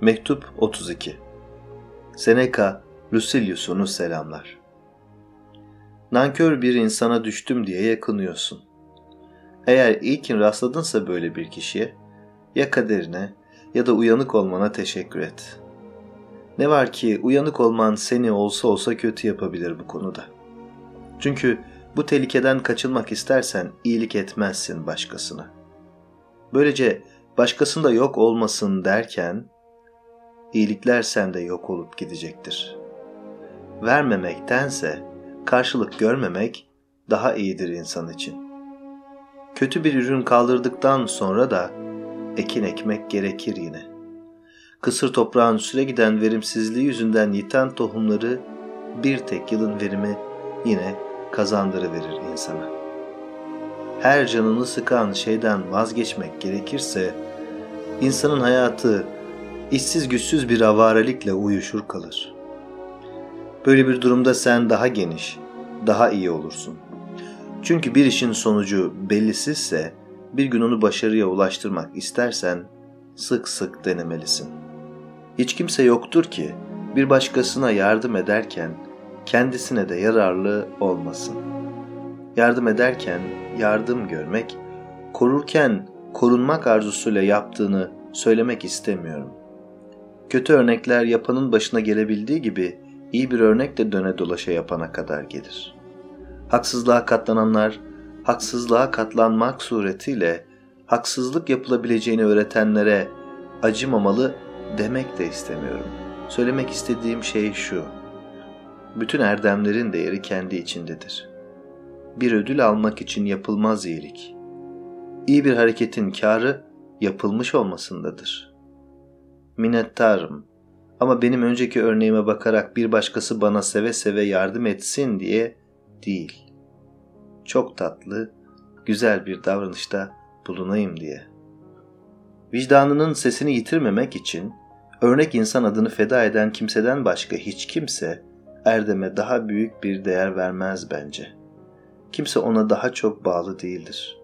Mektup 32 Seneca, Lucilius'unu selamlar. Nankör bir insana düştüm diye yakınıyorsun. Eğer ilkin rastladınsa böyle bir kişiye, ya kaderine ya da uyanık olmana teşekkür et. Ne var ki uyanık olman seni olsa olsa kötü yapabilir bu konuda. Çünkü bu tehlikeden kaçınmak istersen iyilik etmezsin başkasına. Böylece başkasında yok olmasın derken iyilikler sende yok olup gidecektir. Vermemektense karşılık görmemek daha iyidir insan için. Kötü bir ürün kaldırdıktan sonra da ekin ekmek gerekir yine. Kısır toprağın süre giden verimsizliği yüzünden yiten tohumları bir tek yılın verimi yine kazandırıverir insana. Her canını sıkan şeyden vazgeçmek gerekirse insanın hayatı işsiz güçsüz bir avarelikle uyuşur kalır. Böyle bir durumda sen daha geniş, daha iyi olursun. Çünkü bir işin sonucu bellisizse bir gün onu başarıya ulaştırmak istersen sık sık denemelisin. Hiç kimse yoktur ki bir başkasına yardım ederken kendisine de yararlı olmasın. Yardım ederken yardım görmek, korurken korunmak arzusuyla yaptığını söylemek istemiyorum. Kötü örnekler yapanın başına gelebildiği gibi iyi bir örnek de döne dolaşa yapana kadar gelir. Haksızlığa katlananlar, haksızlığa katlanmak suretiyle haksızlık yapılabileceğini öğretenlere acımamalı demek de istemiyorum. Söylemek istediğim şey şu. Bütün erdemlerin değeri kendi içindedir. Bir ödül almak için yapılmaz iyilik. İyi bir hareketin karı yapılmış olmasındadır.'' Minnettarım. Ama benim önceki örneğime bakarak bir başkası bana seve seve yardım etsin diye değil. Çok tatlı, güzel bir davranışta bulunayım diye. Vicdanının sesini yitirmemek için örnek insan adını feda eden kimseden başka hiç kimse Erdem'e daha büyük bir değer vermez bence. Kimse ona daha çok bağlı değildir.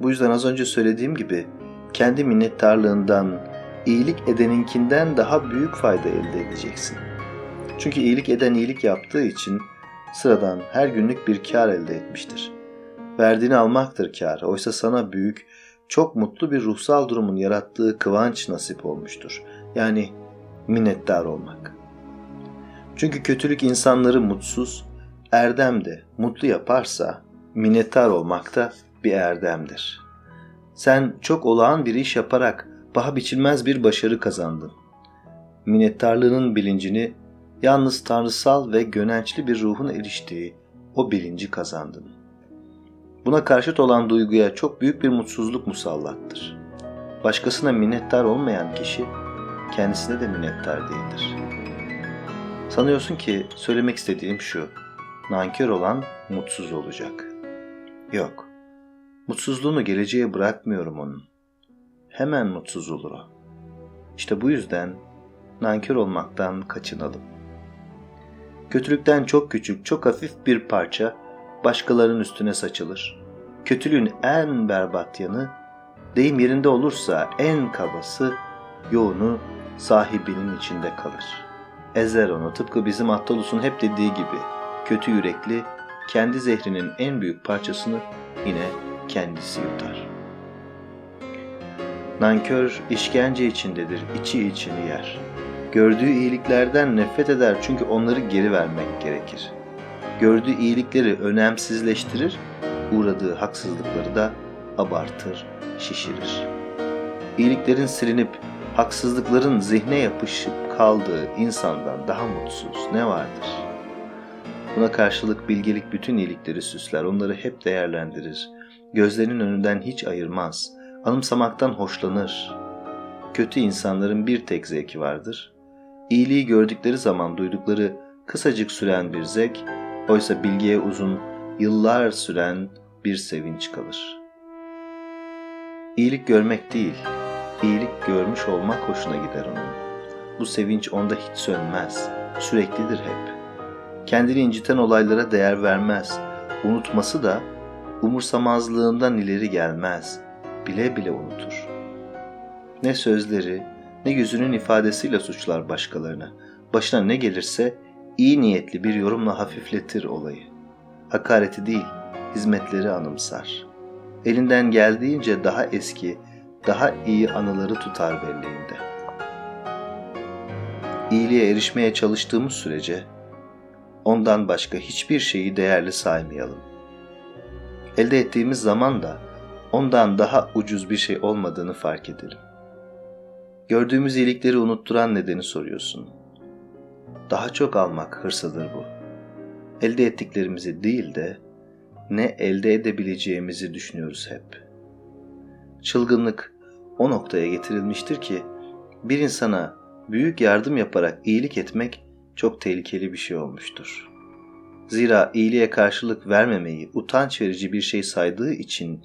Bu yüzden az önce söylediğim gibi kendi minnettarlığından, iyilik edeninkinden daha büyük fayda elde edeceksin. Çünkü iyilik eden iyilik yaptığı için sıradan her günlük bir kar elde etmiştir. Verdiğini almaktır kar. Oysa sana büyük, çok mutlu bir ruhsal durumun yarattığı kıvanç nasip olmuştur. Yani minnettar olmak. Çünkü kötülük insanları mutsuz, erdem de mutlu yaparsa minnettar olmak da bir erdemdir. Sen çok olağan bir iş yaparak paha biçilmez bir başarı kazandın. Minnettarlığının bilincini yalnız tanrısal ve gönençli bir ruhun eriştiği o bilinci kazandın. Buna karşıt olan duyguya çok büyük bir mutsuzluk musallattır. Başkasına minnettar olmayan kişi kendisine de minnettar değildir. Sanıyorsun ki söylemek istediğim şu, nankör olan mutsuz olacak. Yok, mutsuzluğunu geleceğe bırakmıyorum onun hemen mutsuz olur o. İşte bu yüzden nankör olmaktan kaçınalım. Kötülükten çok küçük, çok hafif bir parça başkalarının üstüne saçılır. Kötülüğün en berbat yanı, deyim yerinde olursa en kabası, yoğunu sahibinin içinde kalır. Ezer onu tıpkı bizim Attalus'un hep dediği gibi, kötü yürekli kendi zehrinin en büyük parçasını yine kendisi yutar.'' Nankör işkence içindedir, içi içini yer. Gördüğü iyiliklerden nefret eder çünkü onları geri vermek gerekir. Gördüğü iyilikleri önemsizleştirir, uğradığı haksızlıkları da abartır, şişirir. İyiliklerin silinip haksızlıkların zihne yapışıp kaldığı insandan daha mutsuz ne vardır? Buna karşılık bilgelik bütün iyilikleri süsler, onları hep değerlendirir. Gözlerinin önünden hiç ayırmaz.'' Anımsamaktan hoşlanır. Kötü insanların bir tek zevki vardır. İyiliği gördükleri zaman duydukları kısacık süren bir zevk, oysa bilgiye uzun, yıllar süren bir sevinç kalır. İyilik görmek değil, iyilik görmüş olmak hoşuna gider onun. Bu sevinç onda hiç sönmez, süreklidir hep. Kendini inciten olaylara değer vermez, unutması da umursamazlığından ileri gelmez.'' Bile bile unutur. Ne sözleri ne yüzünün ifadesiyle suçlar başkalarını. Başına ne gelirse iyi niyetli bir yorumla hafifletir olayı. Hakareti değil, hizmetleri anımsar. Elinden geldiğince daha eski, daha iyi anıları tutar belleğinde. İyiliğe erişmeye çalıştığımız sürece ondan başka hiçbir şeyi değerli saymayalım. Elde ettiğimiz zaman da ondan daha ucuz bir şey olmadığını fark edelim. Gördüğümüz iyilikleri unutturan nedeni soruyorsun. Daha çok almak hırsıdır bu. Elde ettiklerimizi değil de ne elde edebileceğimizi düşünüyoruz hep. Çılgınlık o noktaya getirilmiştir ki bir insana büyük yardım yaparak iyilik etmek çok tehlikeli bir şey olmuştur. Zira iyiliğe karşılık vermemeyi utanç verici bir şey saydığı için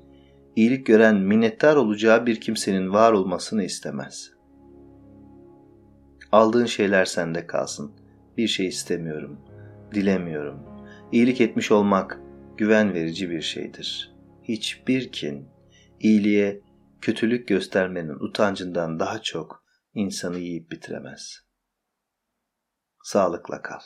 iyilik gören minnettar olacağı bir kimsenin var olmasını istemez. Aldığın şeyler sende kalsın. Bir şey istemiyorum, dilemiyorum. İyilik etmiş olmak güven verici bir şeydir. Hiçbir kin, iyiliğe kötülük göstermenin utancından daha çok insanı yiyip bitiremez. Sağlıkla kal.